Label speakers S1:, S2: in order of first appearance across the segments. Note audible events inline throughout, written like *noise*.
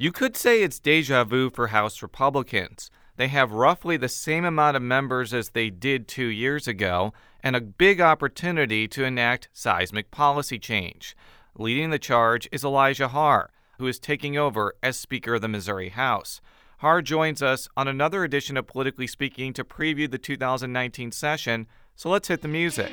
S1: You could say it's deja vu for House Republicans. They have roughly the same amount of members as they did two years ago, and a big opportunity to enact seismic policy change. Leading the charge is Elijah Haahr, who is taking over as Speaker of the Missouri House. Haahr joins us on another edition of Politically Speaking to preview the 2019 session, so let's hit the music.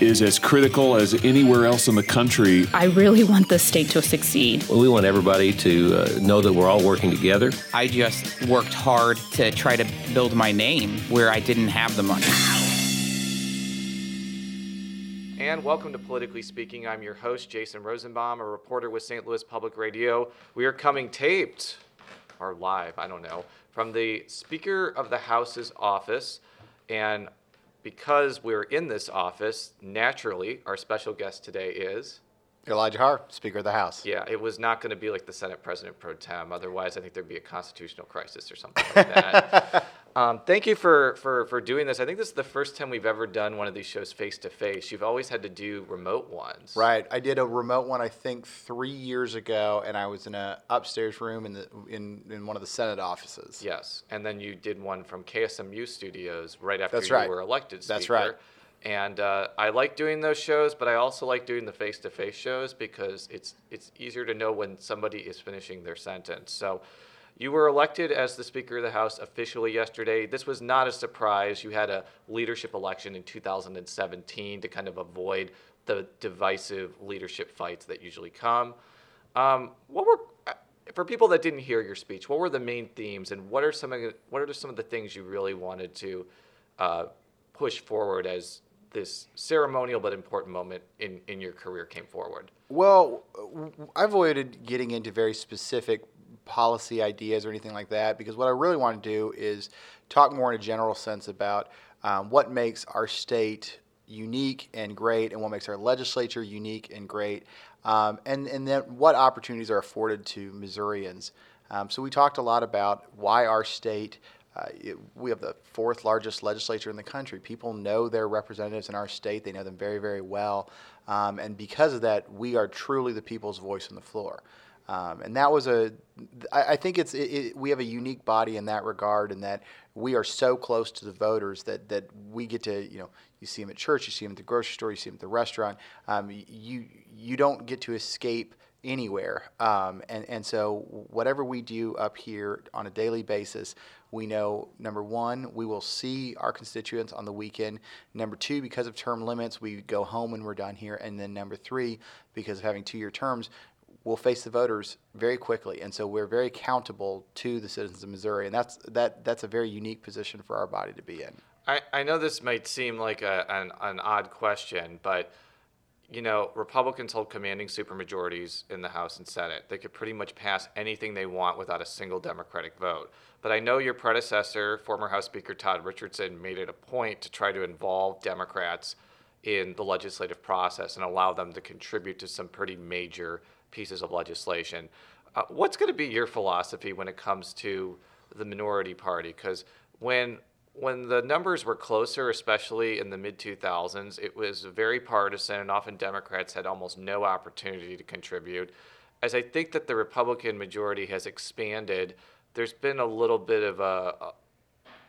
S2: is as critical as anywhere else in the country.
S3: I really want the state to succeed.
S4: Well, we want everybody to uh, know that we're all working together.
S5: I just worked hard to try to build my name where I didn't have the money.
S1: And welcome to Politically Speaking. I'm your host, Jason Rosenbaum, a reporter with St. Louis Public Radio. We are coming taped, or live, I don't know, from the Speaker of the House's office. And because we're in this office, naturally, our special guest today is.
S6: Elijah Haahr, Speaker of the House.
S1: Yeah, it was not going to be like the Senate President pro tem. Otherwise, I think there'd be a constitutional crisis or something like that. *laughs* um, thank you for, for, for doing this. I think this is the first time we've ever done one of these shows face to face. You've always had to do remote ones.
S6: Right. I did a remote one, I think, three years ago, and I was in a upstairs room in the in, in one of the Senate offices.
S1: Yes, and then you did one from KSMU studios right after
S6: That's
S1: you
S6: right.
S1: were elected. Speaker.
S6: That's right.
S1: And uh, I like doing those shows, but I also like doing the face-to-face shows because it's it's easier to know when somebody is finishing their sentence. So, you were elected as the Speaker of the House officially yesterday. This was not a surprise. You had a leadership election in 2017 to kind of avoid the divisive leadership fights that usually come. Um, what were uh, for people that didn't hear your speech? What were the main themes, and what are some of what are some of the things you really wanted to uh, push forward as this ceremonial but important moment in, in your career came forward?
S6: Well, w- I avoided getting into very specific policy ideas or anything like that because what I really want to do is talk more in a general sense about um, what makes our state unique and great and what makes our legislature unique and great um, and, and then what opportunities are afforded to Missourians. Um, so we talked a lot about why our state uh, it, we have the fourth largest legislature in the country. People know their representatives in our state. They know them very, very well. Um, and because of that, we are truly the people's voice on the floor. Um, and that was a, I, I think it's, it, it, we have a unique body in that regard, in that we are so close to the voters that, that we get to, you know, you see them at church, you see them at the grocery store, you see them at the restaurant. Um, you, you don't get to escape anywhere. Um, and, and so, whatever we do up here on a daily basis, we know number one, we will see our constituents on the weekend. Number two, because of term limits, we go home when we're done here. And then number three, because of having two year terms, we'll face the voters very quickly. And so, we're very accountable to the citizens of Missouri. And that's, that, that's a very unique position for our body to be in.
S1: I, I know this might seem like a, an, an odd question, but you know, Republicans hold commanding supermajorities in the House and Senate. They could pretty much pass anything they want without a single Democratic vote. But I know your predecessor, former House Speaker Todd Richardson, made it a point to try to involve Democrats in the legislative process and allow them to contribute to some pretty major pieces of legislation. Uh, what's going to be your philosophy when it comes to the minority party? Because when when the numbers were closer, especially in the mid 2000s, it was very partisan, and often Democrats had almost no opportunity to contribute. As I think that the Republican majority has expanded, there's been a little bit of a, a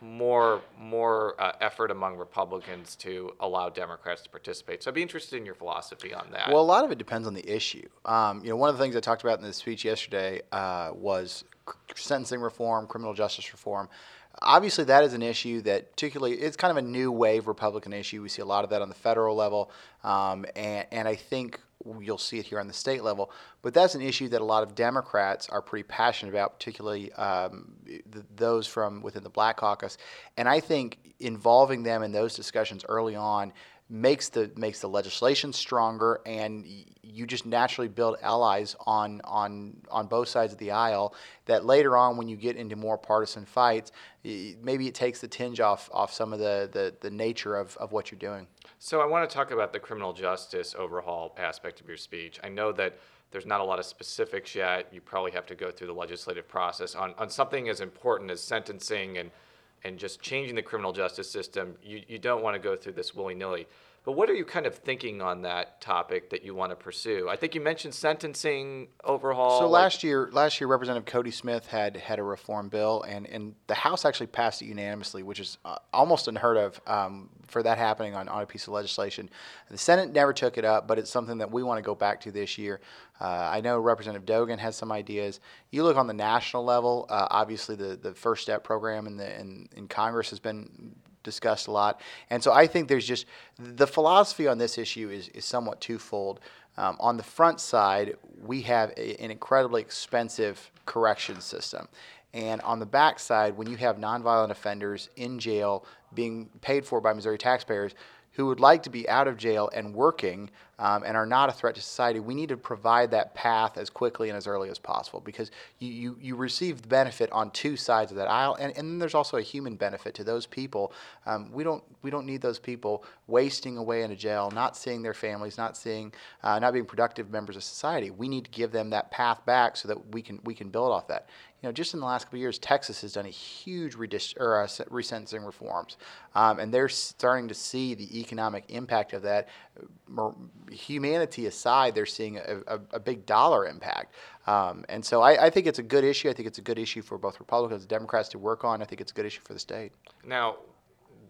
S1: more more uh, effort among Republicans to allow Democrats to participate. So I'd be interested in your philosophy on that.
S6: Well, a lot of it depends on the issue. Um, you know, one of the things I talked about in the speech yesterday uh, was sentencing reform, criminal justice reform. Obviously, that is an issue that, particularly, it's kind of a new wave Republican issue. We see a lot of that on the federal level, um, and, and I think you'll see it here on the state level. But that's an issue that a lot of Democrats are pretty passionate about, particularly um, th- those from within the Black Caucus. And I think involving them in those discussions early on makes the makes the legislation stronger, and you just naturally build allies on on on both sides of the aisle. That later on, when you get into more partisan fights, maybe it takes the tinge off off some of the the, the nature of, of what you're doing.
S1: So I want to talk about the criminal justice overhaul aspect of your speech. I know that there's not a lot of specifics yet. You probably have to go through the legislative process on, on something as important as sentencing and and just changing the criminal justice system. You, you don't want to go through this willy nilly. But what are you kind of thinking on that topic that you want to pursue? I think you mentioned sentencing overhaul.
S6: So last year, last year, Representative Cody Smith had had a reform bill, and, and the House actually passed it unanimously, which is uh, almost unheard of um, for that happening on, on a piece of legislation. The Senate never took it up, but it's something that we want to go back to this year. Uh, I know Representative Dogan has some ideas. You look on the national level, uh, obviously the, the First Step program in the in, in Congress has been discussed a lot. And so I think there's just the philosophy on this issue is, is somewhat twofold. Um, on the front side, we have a, an incredibly expensive correction system. And on the back side, when you have nonviolent offenders in jail being paid for by Missouri taxpayers, who would like to be out of jail and working um, and are not a threat to society, we need to provide that path as quickly and as early as possible because you, you, you receive the benefit on two sides of that aisle. And, and then there's also a human benefit to those people. Um, we, don't, we don't need those people wasting away in a jail, not seeing their families, not seeing, uh, not being productive members of society. We need to give them that path back so that we can, we can build off that you know, just in the last couple of years, Texas has done a huge redist- or, uh, resentencing reforms, um, and they're starting to see the economic impact of that. Humanity aside, they're seeing a, a, a big dollar impact, um, and so I, I, think it's a good issue. I think it's a good issue for both Republicans and Democrats to work on. I think it's a good issue for the state.
S1: Now,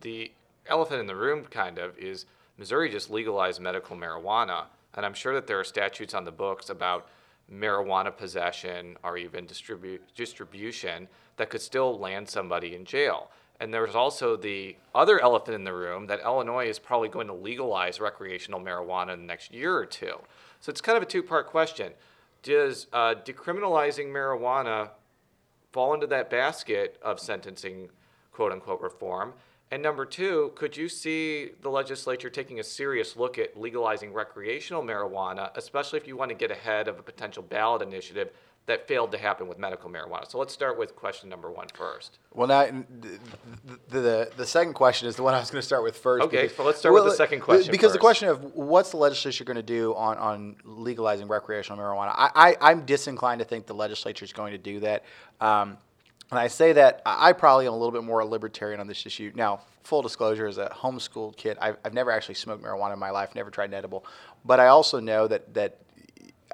S1: the elephant in the room, kind of, is Missouri just legalized medical marijuana, and I'm sure that there are statutes on the books about marijuana possession or even distribu- distribution that could still land somebody in jail. And there's also the other elephant in the room that Illinois is probably going to legalize recreational marijuana in the next year or two. So it's kind of a two part question. Does uh, decriminalizing marijuana fall into that basket of sentencing, quote unquote, reform? And number two, could you see the legislature taking a serious look at legalizing recreational marijuana, especially if you want to get ahead of a potential ballot initiative that failed to happen with medical marijuana? So let's start with question number one first.
S6: Well, now the, the, the second question is the one I was going to start with first.
S1: Okay, because, so let's start well, with the second question.
S6: Because
S1: first.
S6: the question of what's the legislature going to do on, on legalizing recreational marijuana, I, I, am disinclined to think the legislature is going to do that. Um, and I say that I probably am a little bit more libertarian on this issue. Now, full disclosure, as a homeschooled kid, I've, I've never actually smoked marijuana in my life, never tried an edible. But I also know that, that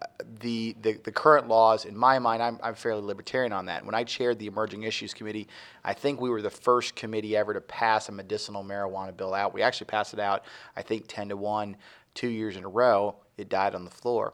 S6: uh, the, the, the current laws, in my mind, I'm, I'm fairly libertarian on that. When I chaired the Emerging Issues Committee, I think we were the first committee ever to pass a medicinal marijuana bill out. We actually passed it out, I think, 10 to 1, two years in a row. It died on the floor.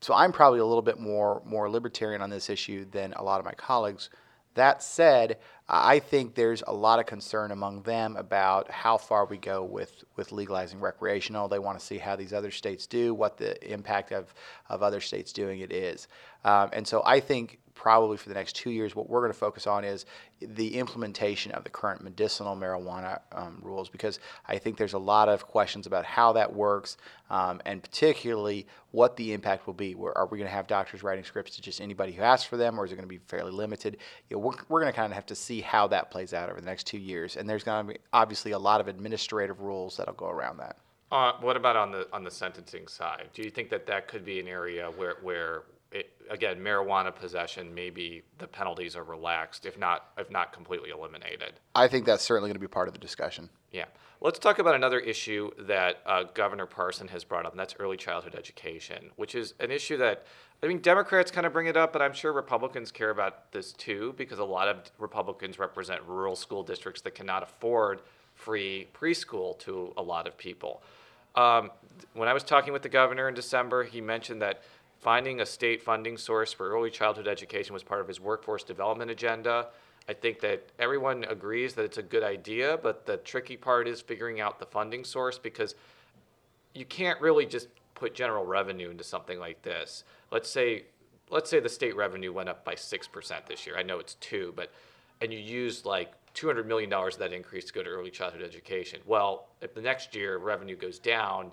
S6: So I'm probably a little bit more, more libertarian on this issue than a lot of my colleagues that said, I think there's a lot of concern among them about how far we go with, with legalizing recreational. They want to see how these other states do, what the impact of, of other states doing it is. Um, and so I think probably for the next two years, what we're going to focus on is the implementation of the current medicinal marijuana um, rules because I think there's a lot of questions about how that works um, and particularly what the impact will be. Are we going to have doctors writing scripts to just anybody who asks for them or is it going to be fairly limited? You know, we're, we're going to kind of have to see how that plays out over the next two years. And there's going to be obviously a lot of administrative rules that'll go around that.
S1: Uh, what about on the on the sentencing side? Do you think that that could be an area where where it, again, marijuana possession, maybe the penalties are relaxed, if not if not completely eliminated.
S6: I think that's certainly going to be part of the discussion.
S1: Yeah. Let's talk about another issue that uh, Governor Parson has brought up, and that's early childhood education, which is an issue that I mean Democrats kind of bring it up, but I'm sure Republicans care about this too because a lot of Republicans represent rural school districts that cannot afford free preschool to a lot of people. Um, when I was talking with the governor in December, he mentioned that Finding a state funding source for early childhood education was part of his workforce development agenda. I think that everyone agrees that it's a good idea, but the tricky part is figuring out the funding source because you can't really just put general revenue into something like this. Let's say let's say the state revenue went up by 6% this year. I know it's 2, but and you used like $200 million of that increase to go to early childhood education. Well, if the next year revenue goes down,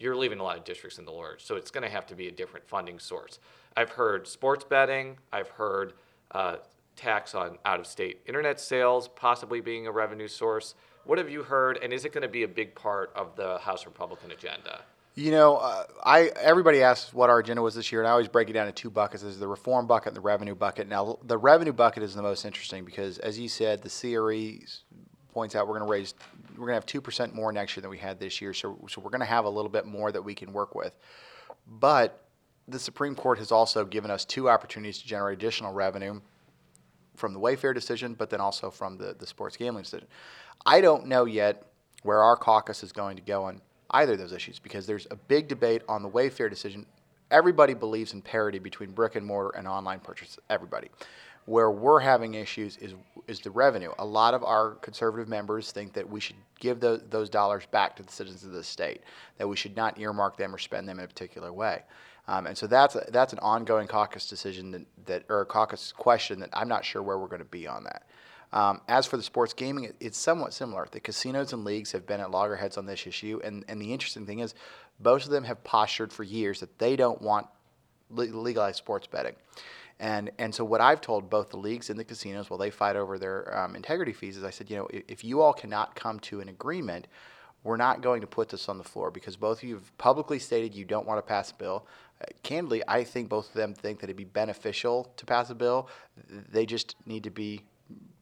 S1: you're leaving a lot of districts in the lurch. So it's going to have to be a different funding source. I've heard sports betting, I've heard uh, tax on out of state internet sales possibly being a revenue source. What have you heard, and is it going to be a big part of the House Republican agenda?
S6: You know, uh, I everybody asks what our agenda was this year, and I always break it down into two buckets: there's the reform bucket and the revenue bucket. Now, the revenue bucket is the most interesting because, as you said, the CRE points out we're going to raise, we're going to have two percent more next year than we had this year. So, so we're going to have a little bit more that we can work with. But the Supreme Court has also given us two opportunities to generate additional revenue from the Wayfair decision, but then also from the, the sports gambling decision. I don't know yet where our caucus is going to go on either of those issues because there's a big debate on the Wayfair decision. Everybody believes in parity between brick and mortar and online purchase. Everybody. Where we're having issues is is the revenue. A lot of our conservative members think that we should give those, those dollars back to the citizens of the state, that we should not earmark them or spend them in a particular way. Um, and so that's a, that's an ongoing caucus decision that, that or a caucus question that I'm not sure where we're going to be on that. Um, as for the sports gaming, it, it's somewhat similar. The casinos and leagues have been at loggerheads on this issue, and, and the interesting thing is, both of them have postured for years that they don't want legalized sports betting. And, and so what I've told both the leagues and the casinos while they fight over their um, integrity fees is I said, you know, if, if you all cannot come to an agreement, we're not going to put this on the floor because both of you have publicly stated you don't want to pass a bill. Uh, candidly, I think both of them think that it'd be beneficial to pass a bill. They just need to be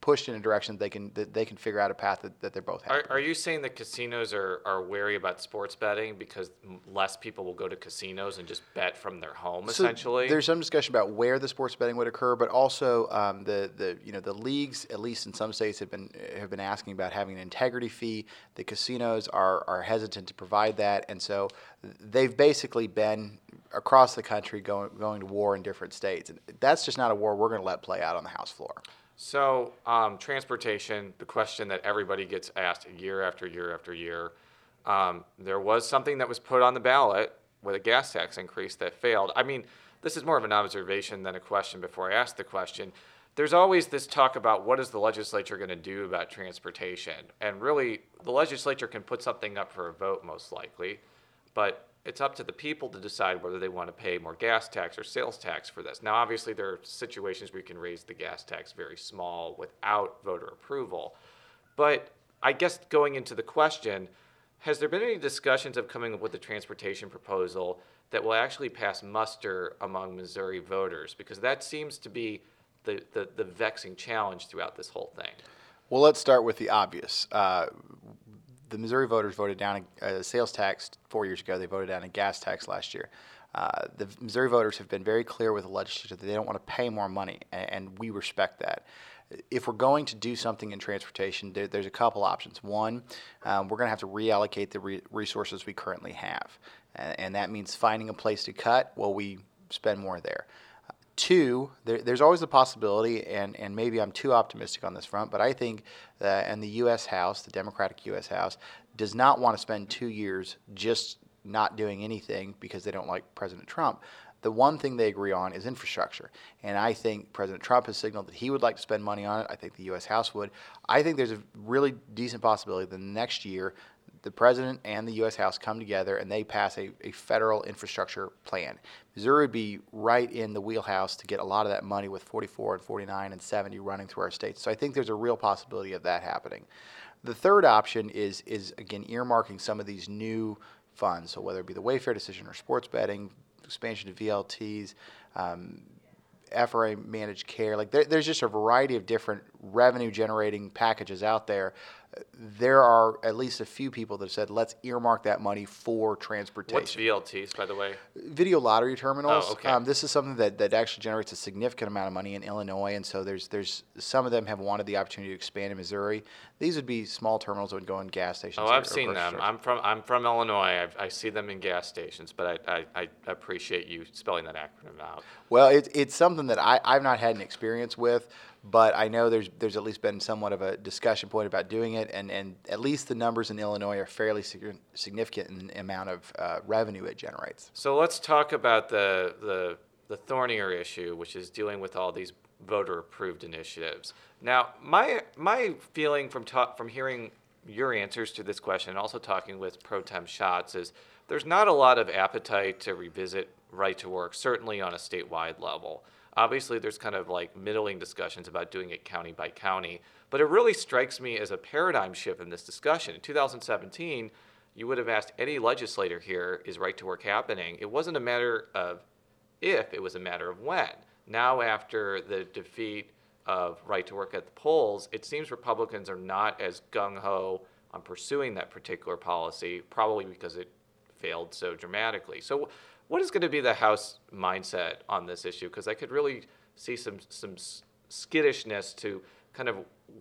S6: pushed in a direction that they can that they can figure out a path that, that they're both happy.
S1: Are, are you saying that casinos are, are wary about sports betting because less people will go to casinos and just bet from their home so essentially?
S6: There's some discussion about where the sports betting would occur, but also um, the the you know the leagues at least in some states have been have been asking about having an integrity fee. The casinos are are hesitant to provide that, and so they've basically been across the country going going to war in different states. And that's just not a war we're going to let play out on the House floor.
S1: So, um, transportation, the question that everybody gets asked year after year after year. Um, there was something that was put on the ballot with a gas tax increase that failed. I mean, this is more of an observation than a question before I ask the question. There's always this talk about what is the legislature going to do about transportation. And really, the legislature can put something up for a vote, most likely. But it's up to the people to decide whether they want to pay more gas tax or sales tax for this. Now, obviously, there are situations where you can raise the gas tax very small without voter approval. But I guess going into the question, has there been any discussions of coming up with a transportation proposal that will actually pass muster among Missouri voters? Because that seems to be the, the, the vexing challenge throughout this whole thing.
S6: Well, let's start with the obvious. Uh, the Missouri voters voted down a, sales tax four years ago. They voted down a gas tax last year. Uh, the Missouri voters have been very clear with the legislature that they don't want to pay more money, and, and we respect that. If we're going to do something in transportation, there, there's a couple options. One, um, we're going to have to reallocate the re- resources we currently have, and, and that means finding a place to cut. while we spend more there. Two, there, there's always the possibility, and, and maybe I'm too optimistic on this front, but I think in the U.S. House, the Democratic U.S. House, does not want to spend two years just not doing anything because they don't like President Trump. The one thing they agree on is infrastructure. And I think President Trump has signaled that he would like to spend money on it. I think the U.S. House would. I think there's a really decent possibility that next year the president and the U.S. House come together and they pass a, a federal infrastructure plan. Missouri would be right in the wheelhouse to get a lot of that money with 44 and 49 and 70 running through our states. So I think there's a real possibility of that happening. The third option is is again earmarking some of these new funds. So whether it be the Wayfair decision or sports betting, expansion of VLTs, um, FRA managed care. Like there, there's just a variety of different revenue generating packages out there there are at least a few people that have said, let's earmark that money for transportation.
S1: What's VLTs, by the way?
S6: Video lottery terminals.
S1: Oh, okay.
S6: Um, this is something that, that actually generates a significant amount of money in Illinois, and so there's there's some of them have wanted the opportunity to expand in Missouri. These would be small terminals that would go in gas stations.
S1: Oh, I've seen them. I'm from I'm from Illinois. I've, i see them in gas stations, but I, I, I, appreciate you spelling that acronym out.
S6: Well, it's it's something that I, I've not had an experience with but I know there's there's at least been somewhat of a discussion point about doing it, and, and at least the numbers in Illinois are fairly significant in the amount of uh, revenue it generates.
S1: So let's talk about the the the thornier issue, which is dealing with all these voter approved initiatives. Now, my my feeling from ta- from hearing your answers to this question, and also talking with Pro Tem Schatz is there's not a lot of appetite to revisit right to work, certainly on a statewide level. Obviously, there's kind of like middling discussions about doing it county by county, but it really strikes me as a paradigm shift in this discussion. In 2017, you would have asked any legislator here, is right to work happening? It wasn't a matter of if, it was a matter of when. Now, after the defeat of right to work at the polls, it seems Republicans are not as gung ho on pursuing that particular policy, probably because it failed so dramatically. So, what is going to be the House mindset on this issue? Because I could really see some some skittishness to kind of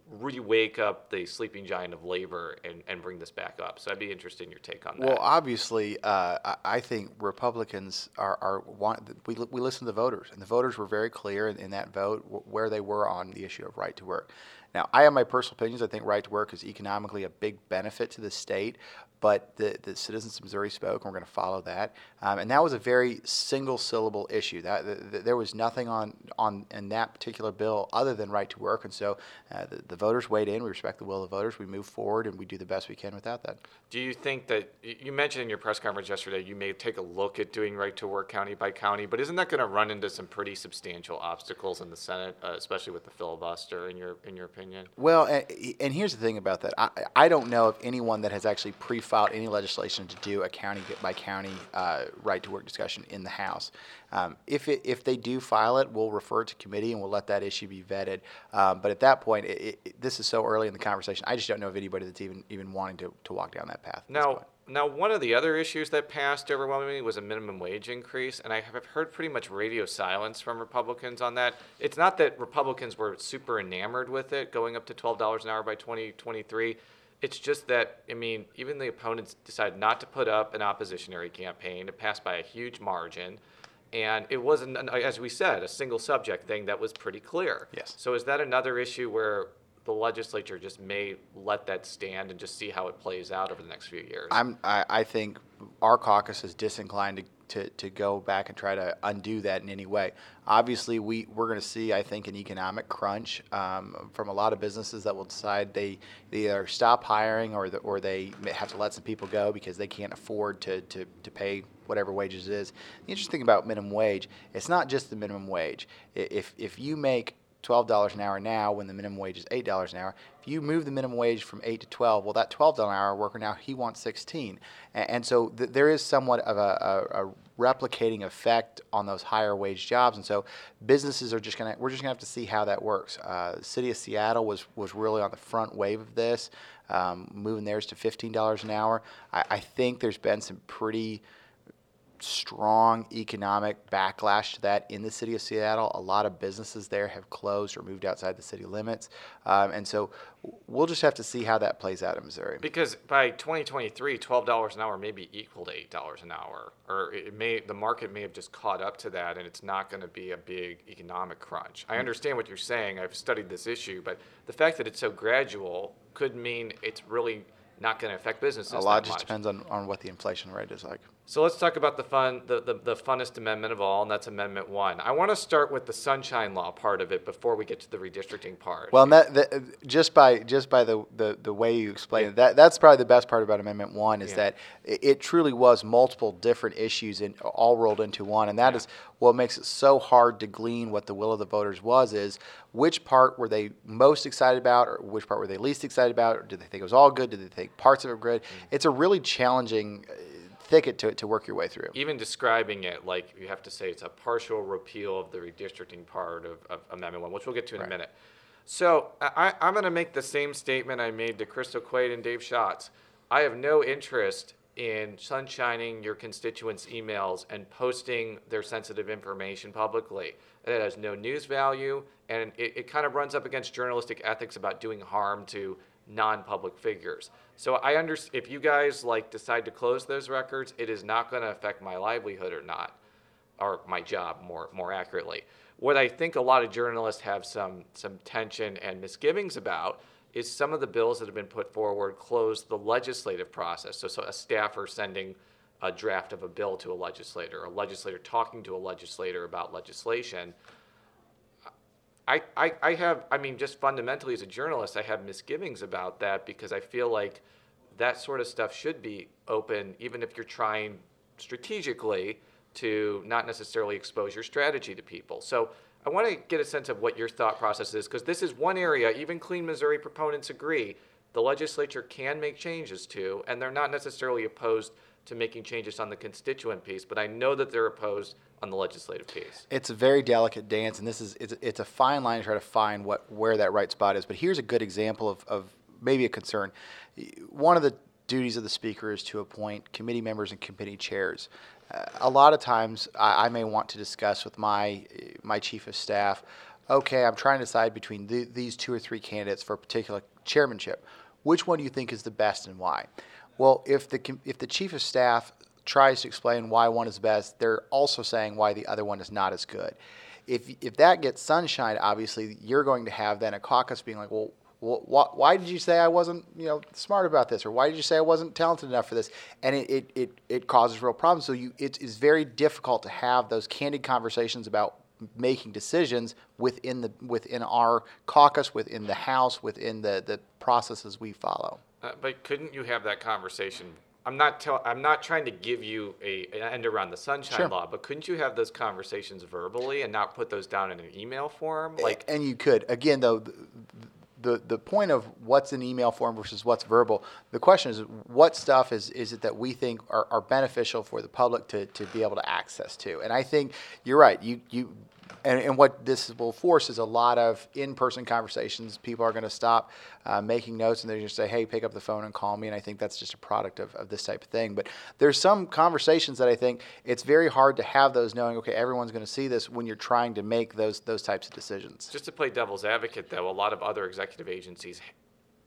S1: re-wake up the sleeping giant of labor and, and bring this back up. So I'd be interested in your take on that.
S6: Well, obviously, uh, I think Republicans are, are want, we, we listen to the voters, and the voters were very clear in, in that vote where they were on the issue of right to work. Now, I have my personal opinions. I think right to work is economically a big benefit to the state, but the, the citizens of Missouri spoke, and we're going to follow that. Um, and that was a very single syllable issue. That the, the, there was nothing on on in that particular bill other than right to work, and so uh, the, the voters weighed in. We respect the will of the voters. We move forward, and we do the best we can without that.
S1: Do you think that you mentioned in your press conference yesterday you may take a look at doing right to work county by county, but isn't that going to run into some pretty substantial obstacles in the Senate, uh, especially with the filibuster? In your in your opinion?
S6: Well, and, and here's the thing about that. I, I don't know of anyone that has actually pre filed any legislation to do a county by county uh, right to work discussion in the House. Um, if it, if they do file it, we'll refer it to committee and we'll let that issue be vetted. Um, but at that point, it, it, this is so early in the conversation. I just don't know of anybody that's even even wanting to, to walk down that path.
S1: Now, now, one of the other issues that passed overwhelmingly was a minimum wage increase, and I have heard pretty much radio silence from Republicans on that. It's not that Republicans were super enamored with it going up to $12 an hour by 2023. It's just that, I mean, even the opponents decided not to put up an oppositionary campaign. It passed by a huge margin. And it wasn't, as we said, a single subject thing that was pretty clear.
S6: Yes.
S1: So is that another issue where the legislature just may let that stand and just see how it plays out over the next few years?
S6: I'm, I, I think our caucus is disinclined to to, to go back and try to undo that in any way. Obviously, we, we're going to see, I think, an economic crunch um, from a lot of businesses that will decide they, they either stop hiring or, the, or they have to let some people go because they can't afford to, to, to pay whatever wages is. The interesting thing about minimum wage, it's not just the minimum wage. If, if you make $12 an hour now when the minimum wage is $8 an hour. You move the minimum wage from 8 to 12, well, that $12 an hour worker now, he wants 16. And, and so th- there is somewhat of a, a, a, replicating effect on those higher wage jobs. And so businesses are just going to, we're just going to have to see how that works. Uh, the city of Seattle was, was really on the front wave of this, um, moving theirs to $15 an hour. I, I think there's been some pretty strong economic backlash to that in the city of Seattle. A lot of businesses there have closed or moved outside the city limits. Um, and so we'll just have to see how that plays out in Missouri.
S1: Because by 2023, $12 an hour may be equal to $8 an hour. Or it may the market may have just caught up to that and it's not going to be a big economic crunch. I understand what you're saying. I've studied this issue, but the fact that it's so gradual could mean it's really not going to affect businesses.
S6: A lot just
S1: much.
S6: depends on, on what the inflation rate is like.
S1: So let's talk about the fun, the, the, the funnest amendment of all, and that's Amendment One. I want to start with the Sunshine Law part of it before we get to the redistricting part.
S6: Well, that, that, just by just by the, the, the way you explain yeah. it, that that's probably the best part about Amendment One is yeah. that it, it, truly was multiple different issues in, all rolled into one, and that yeah. is what makes it so hard to glean what the will of the voters was. Is which part were they most excited about, or which part were they least excited about, or did they think it was all good? Did they think parts of it were good? Mm-hmm. It's a really challenging thicket to, to work your way through.
S1: Even describing it, like you have to say it's a partial repeal of the redistricting part of, of Amendment 1, which we'll get to in right. a minute. So I, am going to make the same statement I made to Crystal Quade and Dave Schatz. I have no interest in sunshining your constituents' emails and posting their sensitive information publicly. It has no news value, and it, it kind of runs up against journalistic ethics about doing harm to non-public figures. So I understand if you guys like decide to close those records, it is not going to affect my livelihood or not, or my job more more accurately. What I think a lot of journalists have some some tension and misgivings about is some of the bills that have been put forward close the legislative process. So, so a staffer sending a draft of a bill to a legislator, a legislator talking to a legislator about legislation I, I, I have, I mean, just fundamentally as a journalist, I have misgivings about that because I feel like that sort of stuff should be open, even if you're trying strategically to not necessarily expose your strategy to people. So I want to get a sense of what your thought process is because this is one area, even Clean Missouri proponents agree, the legislature can make changes to, and they're not necessarily opposed to making changes on the constituent piece, but I know that they're opposed on the legislative piece.
S6: It's a very delicate dance, and this is it's, it's a fine line to try to find what where that right spot is. But here's a good example of, of maybe a concern. One of the duties of the speaker is to appoint committee members and committee chairs. Uh, a lot of times, I, I, may want to discuss with my my chief of staff. Okay, I'm trying to decide between the, these two or three candidates for a particular chairmanship. Which one do you think is the best and why? Well, if the if the chief of staff tries to explain why one is best, they're also saying why the other one is not as good. If if that gets sunshine, obviously you're going to have then a caucus being like, well, well, why did you say I wasn't, you know, smart about this, or why did you say I wasn't talented enough for this? And it, it, it, it causes real problems. So you, it is very difficult to have those candid conversations about making decisions within the within our caucus, within the House, within the the processes we follow.
S1: Uh, but couldn't you have that conversation? I'm not tell, I'm not trying to give you a an end around the sunshine
S6: Sure.
S1: law, but couldn't you have those conversations verbally and not put those down in an email form? Like,
S6: and you could again though the, the the point of what's in email form versus what's verbal the question is what stuff is is it that we think are, are beneficial for the public to, to be able to access to and i think you're right you you and, and what this will force is a lot of in-person conversations. People are going to stop uh, making notes and they're just say, "Hey, pick up the phone and call me." And I think that's just a product of, of this type of thing. But there's some conversations that I think it's very hard to have those, knowing okay, everyone's going to see this when you're trying to make those those types of decisions.
S1: just to play devil's advocate, though, a lot of other executive agencies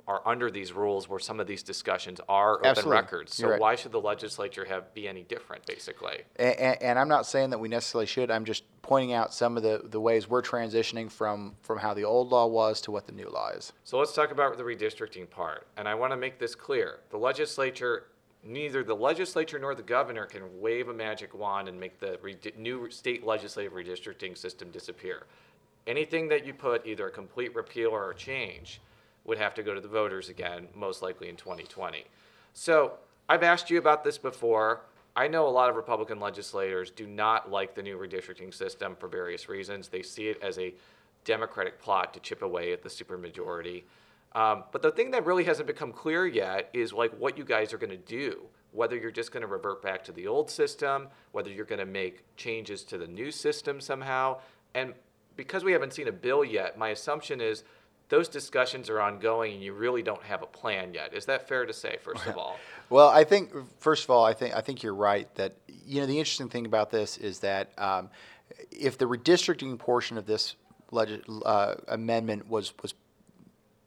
S1: are under these rules where some of these discussions are open
S6: Absolutely.
S1: records. So
S6: right.
S1: why should the legislature have be any different, basically?
S6: And, and I'm not saying that we necessarily should. I'm just pointing out some of the, the ways we're transitioning from, from how the old law was to what the new law is.
S1: So let's talk about the redistricting part. And I want to make this clear. The legislature, neither the legislature nor the governor can wave a magic wand and make the redi- new state legislative redistricting system disappear. Anything that you put, either a complete repeal or a change, would have to go to the voters again, most likely in 2020. So I've asked you about this before. I know a lot of Republican legislators do not like the new redistricting system for various reasons. They see it as a Democratic plot to chip away at the supermajority. Um, but the thing that really hasn't become clear yet is like what you guys are going to do. Whether you're just going to revert back to the old system, whether you're going to make changes to the new system somehow. And because we haven't seen a bill yet, my assumption is those discussions are ongoing and you really don't have a plan yet. Is that fair to say, first of all? *laughs*
S6: Well, I think first of all, I think I think you're right that you know the interesting thing about this is that um, if the redistricting portion of this uh, amendment was was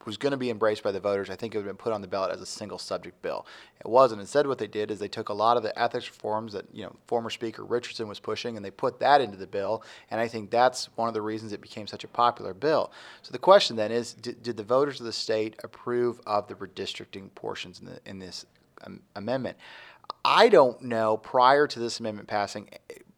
S6: was going to be embraced by the voters, I think it would have been put on the ballot as a single subject bill. It wasn't. Instead, what they did is they took a lot of the ethics reforms that you know former Speaker Richardson was pushing, and they put that into the bill. And I think that's one of the reasons it became such a popular bill. So the question then is, did, did the voters of the state approve of the redistricting portions in, the, in this um, amendment? I don't know prior to this amendment passing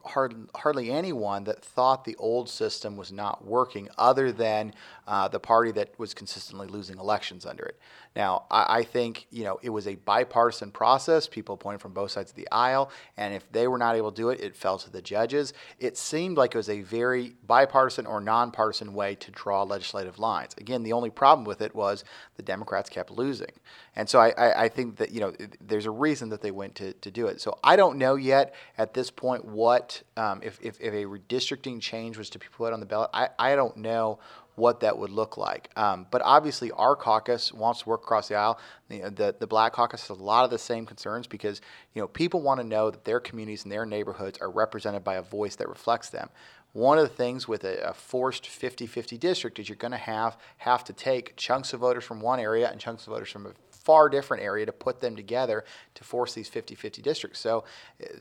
S6: hard, hardly anyone that thought the old system was not working other than uh, the party that was consistently losing elections under it. Now, I, I, think you know it was a bipartisan process. People appointed from both sides of the aisle, and if they were not able to do it, it fell to the judges. It seemed like it was a very bipartisan or nonpartisan way to draw legislative lines. Again, the only problem with it was the Democrats kept losing, and so I, I, I think that you know there's a reason that they went to, to do it. So I don't know yet at this point what um, if, if, if a redistricting change was to be put on the ballot. I, I don't know what that would look like. Um, but obviously, our caucus wants to work across the aisle. The, the, the Black Caucus has a lot of the same concerns because you know people want to know that their communities and their neighborhoods are represented by a voice that reflects them. One of the things with a, a forced 50-50 district is you're going to have have to take chunks of voters from one area and chunks of voters from a far different area to put them together to force these 50-50 districts. So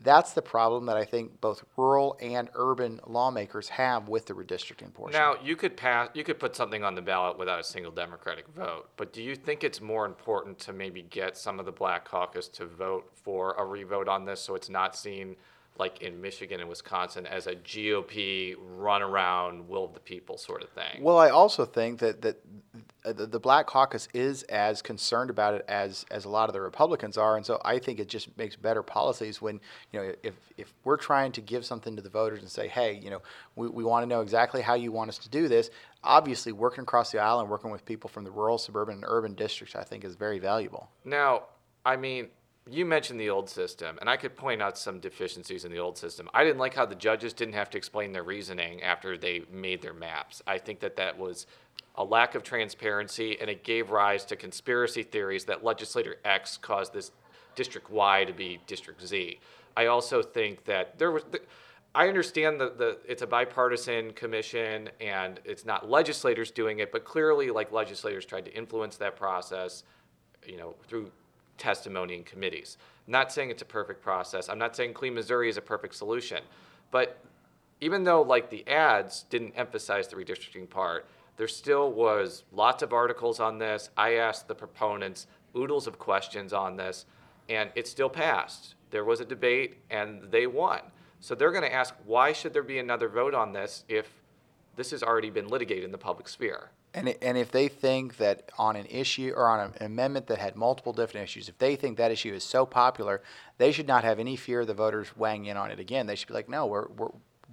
S6: that's the problem that I think both rural and urban lawmakers have with the redistricting portion.
S1: Now, you could pass, you could put something on the ballot without a single Democratic vote, but do you think it's more important to maybe get some of the Black Caucus to vote for a revote on this so it's not seen like in Michigan and Wisconsin, as a GOP run around, will of the people sort of thing.
S6: Well, I also think that that Uh, the, the Black Caucus is as concerned about it as as a lot of the Republicans are, and so I think it just makes better policies when you know if if we're trying to give something to the voters and say, hey, you know, we, we want to know exactly how you want us to do this. Obviously, working across the aisle and working with people from the rural, suburban, and urban districts, I think, is very valuable.
S1: Now, I mean, you mentioned the old system, and I could point out some deficiencies in the old system. I didn't like how the judges didn't have to explain their reasoning after they made their maps. I think that that was a lack of transparency, and it gave rise to conspiracy theories that legislator X caused this district Y to be district Z. I also think that there was. I understand that the it's a bipartisan commission and it's not legislators doing it, but clearly, like legislators tried to influence that process, you know, through testimony in committees. I'm not saying it's a perfect process. I'm not saying Clean Missouri is a perfect solution. But even though like the ads didn't emphasize the redistricting part, there still was lots of articles on this. I asked the proponents oodles of questions on this, and it still passed. There was a debate, and they won. So they're going to ask, why should there be another vote on this if this has already been litigated in the public sphere?
S6: And, and if they think that on an issue or on an amendment that had multiple different issues, if they think that issue is so popular, they should not have any fear of the voters weighing in on it again. They should be like, no, we're, we're,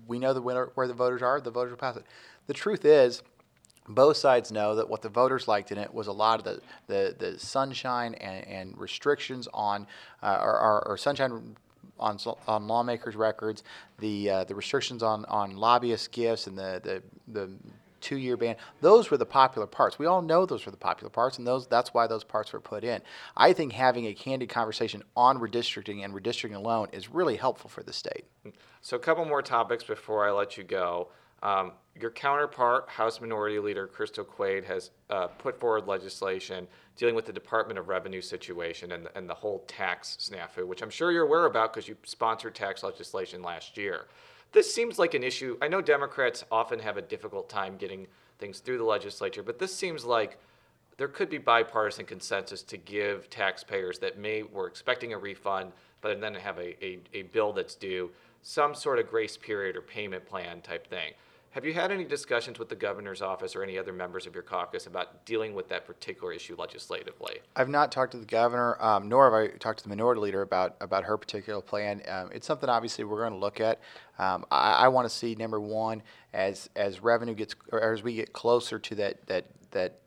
S6: we know the where the voters are, the voters will pass it. The truth is, both sides know that what the voters liked in it was a lot of the, the, the sunshine and, and restrictions on, uh, or, or, or sunshine on, on lawmakers' records, the uh, the restrictions on, on lobbyist gifts, and the, the, the two year ban. Those were the popular parts. We all know those were the popular parts, and those that's why those parts were put in. I think having a candid conversation on redistricting and redistricting alone is really helpful for the state.
S1: So, a couple more topics before I let you go. Um, your counterpart, House Minority Leader Crystal Quade, has uh, put forward legislation dealing with the Department of Revenue situation and, and the whole tax snafu, which I'm sure you're aware about because you sponsored tax legislation last year this seems like an issue. I know Democrats often have a difficult time getting things through the legislature, but this seems like there could be bipartisan consensus to give taxpayers that may were expecting a refund, but then have a, a, a bill that's due some sort of grace period or payment plan type thing. Have you had any discussions with the governor's office or any other members of your caucus about dealing with that particular issue legislatively?
S6: I've not talked to the governor, um, nor have I talked to the minority leader about about her particular plan. Um, it's something obviously we're going to look at. Um, I, I want to see number one as as revenue gets or as we get closer to that that that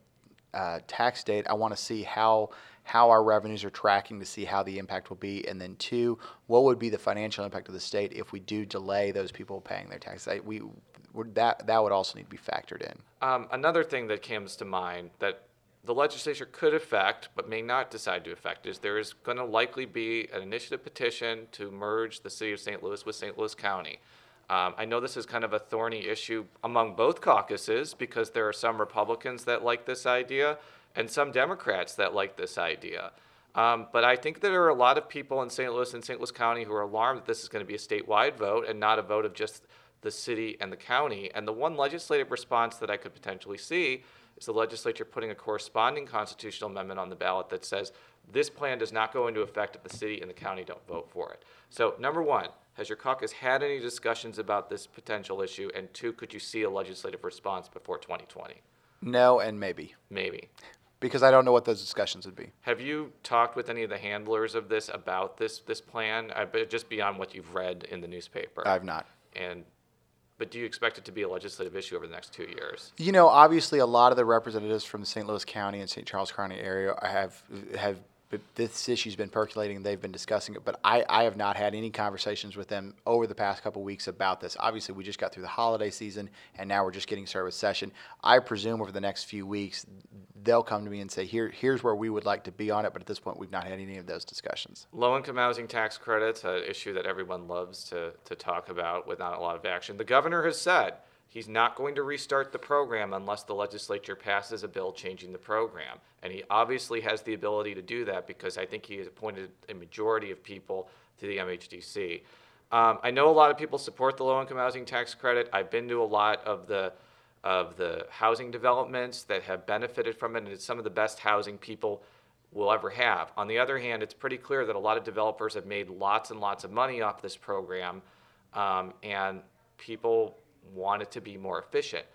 S6: uh, tax date. I want to see how how our revenues are tracking to see how the impact will be, and then two, what would be the financial impact of the state if we do delay those people paying their taxes? I, we that that would also need to be factored in.
S1: Um, another thing that comes to mind that the legislature could affect, but may not decide to affect, is there is going to likely be an initiative petition to merge the city of St. Louis with St. Louis County. Um, I know this is kind of a thorny issue among both caucuses because there are some Republicans that like this idea and some Democrats that like this idea. Um, but I think there are a lot of people in St. Louis and St. Louis County who are alarmed that this is going to be a statewide vote and not a vote of just the city and the county. And the one legislative response that I could potentially see is the legislature putting a corresponding constitutional amendment on the ballot that says this plan does not go into effect if the city and the county don't vote for it. So, number one, has your caucus had any discussions about this potential issue? And two, could you see a legislative response before 2020?
S6: No, and maybe.
S1: Maybe.
S6: Because I don't know what those discussions would be.
S1: Have you talked with any of the handlers of this about this this plan, uh, just beyond what you've read in the newspaper?
S6: I've not.
S1: And but do you expect it to be a legislative issue over the next two years?
S6: You know, obviously, a lot of the representatives from the St. Louis County and St. Charles County area have have this issue's been percolating and they've been discussing it, but I, I have not had any conversations with them over the past couple weeks about this. Obviously, we just got through the holiday season and now we're just getting started with session. I presume over the next few weeks they'll come to me and say, Here, here's where we would like to be on it, but at this point we've not had any of those discussions.
S1: Low income housing tax credits, an issue that everyone loves to, to talk about with not a lot of action. The governor has said He's not going to restart the program unless the legislature passes a bill changing the program. And he obviously has the ability to do that because I think he has appointed a majority of people to the MHDC. Um, I know a lot of people support the low income housing tax credit. I've been to a lot of the of the housing developments that have benefited from it, and it's some of the best housing people will ever have. On the other hand, it's pretty clear that a lot of developers have made lots and lots of money off this program, um, and people want it to be more efficient.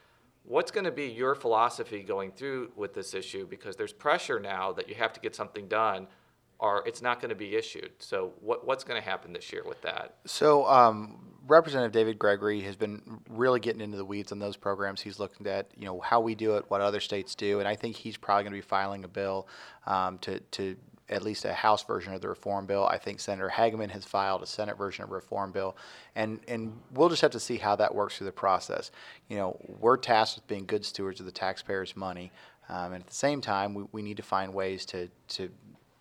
S1: What's going to be your philosophy going through with this issue? Because there's pressure now that you have to get something done, or it's not going to be issued. So, what, what's going to happen this year with that?
S6: So, um, Representative David Gregory has been really getting into the weeds on those programs. He's looking at you know how we do it, what other states do, and I think he's probably going to be filing a bill um, to to at least a House version of the reform bill. I think Senator Hegeman has filed a Senate version of reform bill, and and we'll just have to see how that works through the process. You know, we're tasked with being good stewards of the taxpayers' money, um, and at the same time, we, we need to find ways to to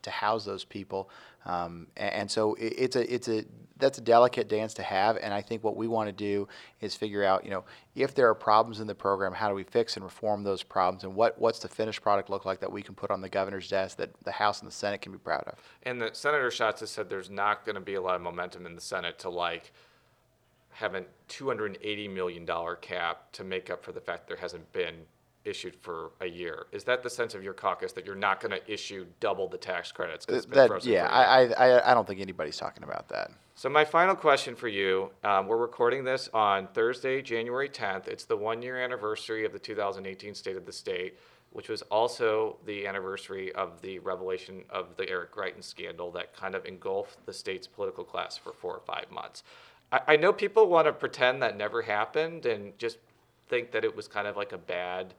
S6: to house those people. Um, and, and, so it, it's a it's a that's a delicate dance to have. And I think what we want to do is figure out, you know, if there are problems in the program, how do we fix and reform those problems, and what what's the finished product look like that we can put on the governor's desk that the House and the Senate can be proud of.
S1: And the Senator Schatz has said there's not going to be a lot of momentum in the Senate to like have a 280 million dollar cap to make up for the fact there hasn't been issued for a year. Is that the sense of your caucus that you're not going to issue double the tax credits?
S6: That, yeah, I, I, I don't think anybody's talking about that.
S1: So my final question for you: um, We're recording this on Thursday, January 10th. It's the one-year anniversary of the 2018 State of the State, which was also the anniversary of the revelation of the Eric Greitens scandal that kind of engulfed the state's political class for four or five months. I, I know people want to pretend that never happened and just think that it was kind of like a bad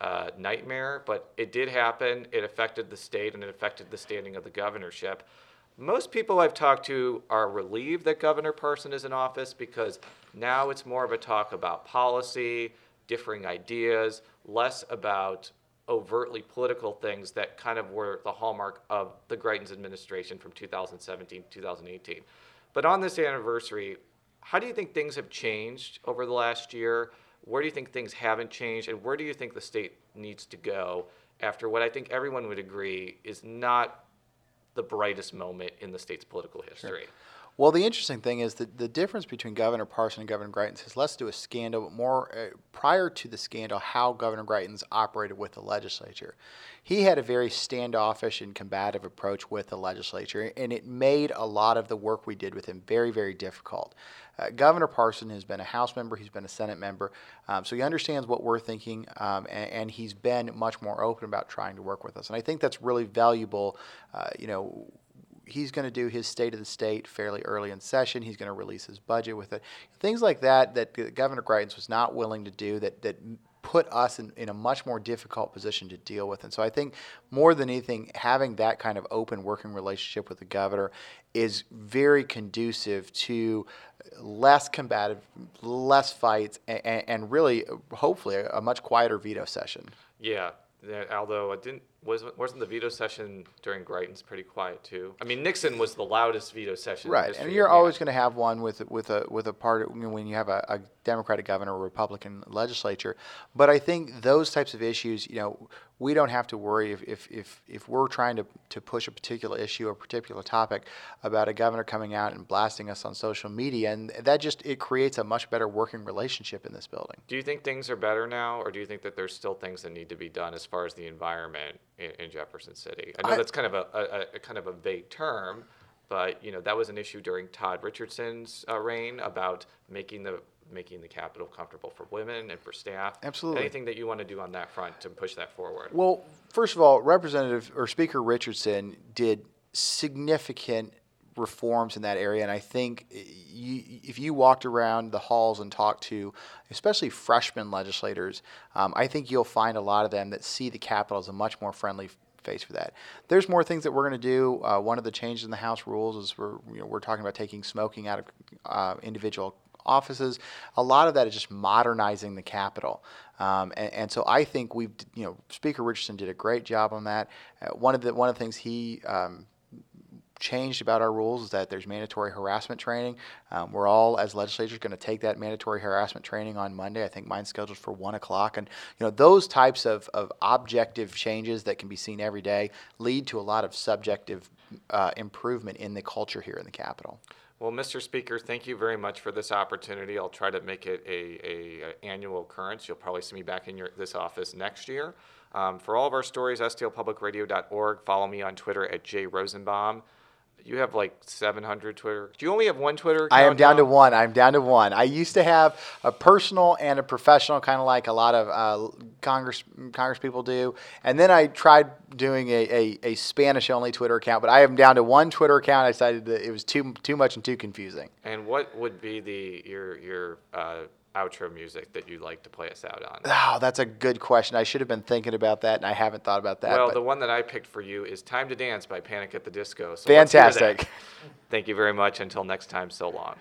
S1: uh, nightmare, but it did happen. It affected the state and it affected the standing of the governorship. Most people I've talked to are relieved that Governor Parson is in office because now it's more of a talk about policy, differing ideas, less about overtly political things that kind of were the hallmark of the Greitens administration from 2017 to 2018. But on this anniversary, how do you think things have changed over the last year? Where do you think things haven't changed, and where do you think the state needs to go after what I think everyone would agree is not the brightest moment in the state's political history? Sure.
S6: Well, the interesting thing is that the difference between Governor Parson and Governor Greitens has less to do with scandal, but more uh, prior to the scandal, how Governor Greitens operated with the legislature. He had a very standoffish and combative approach with the legislature, and it made a lot of the work we did with him very, very difficult. Uh, Governor Parson has been a House member, he's been a Senate member, um, so he understands what we're thinking, um, and, and, he's been much more open about trying to work with us. And I think that's really valuable. Uh, you know, he's going to do his state of the state fairly early in session. He's going to release his budget with it. Things like that that Governor Greitens was not willing to do that that put us in, in a much more difficult position to deal with. And so I think more than anything, having that kind of open working relationship with the governor is very conducive to less combative, less fights, and, and really, hopefully, a, a much quieter veto session.
S1: Yeah, although I didn't wasn't wasn't the veto session during Greitens pretty quiet too? I mean, Nixon was the loudest veto session.
S6: Right, and you're always going to have one with with a with a part when you have a, a Democratic governor or Republican legislature. But I think those types of issues, you know, we don't have to worry if, if, if, if we're trying to, to push a particular issue or a particular topic about a governor coming out and blasting us on social media. And that just, it creates a much better working relationship in this building.
S1: Do you think things are better now, or do you think that there's still things that need to be done as far as the environment in, in Jefferson City? I know I, that's kind of a, a, a, kind of a vague term, but you know that was an issue during Todd Richardson's uh, reign about making the making the Capitol comfortable for women and for staff.
S6: Absolutely.
S1: Anything that you want to do on that front to push that forward?
S6: Well, first of all, Representative or Speaker Richardson did significant reforms in that area, and I think you, if you walked around the halls and talked to, especially freshman legislators, um, I think you'll find a lot of them that see the Capitol as a much more friendly face for that. There's more things that we're going to do. Uh, one of the changes in the House rules is we're you know, we're talking about taking smoking out of uh, individual offices. A lot of that is just modernizing the Capitol. Um, and, and, so I think we've, you know, Speaker Richardson did a great job on that. Uh, one of the one of the things he um, changed about our rules is that there's mandatory harassment training. Um, we're all, as legislators, going to take that mandatory harassment training on Monday. I think mine's scheduled for one o'clock, and you know those types of, of objective changes that can be seen every day lead to a lot of subjective uh, improvement in the culture here in the Capitol.
S1: Well, Mr. Speaker, thank you very much for this opportunity. I'll try to make it a, a, a annual occurrence. You'll probably see me back in your, this office next year. Um, for all of our stories, stlpublicradio.org. Follow me on Twitter at jrosenbaum. You have like 700 Twitter. Do you only have one Twitter?
S6: I am down to one. I'm down to one. I used to have a personal and a professional, kind of like a lot of uh, Congress Congress people do. And then I tried doing a, a, a Spanish only Twitter account, but I am down to one Twitter account. I decided that it was too too much and too confusing.
S1: And what would be the your your uh, outro music that you'd like to play us out on?
S6: Oh, that's a good question. I should have been thinking about that, and I haven't thought about that.
S1: well, the one that I picked for you is "Time to Dance" by Panic at the Disco. So let's hear that.
S6: fantastic.
S1: Thank you very much. Until next time, so long.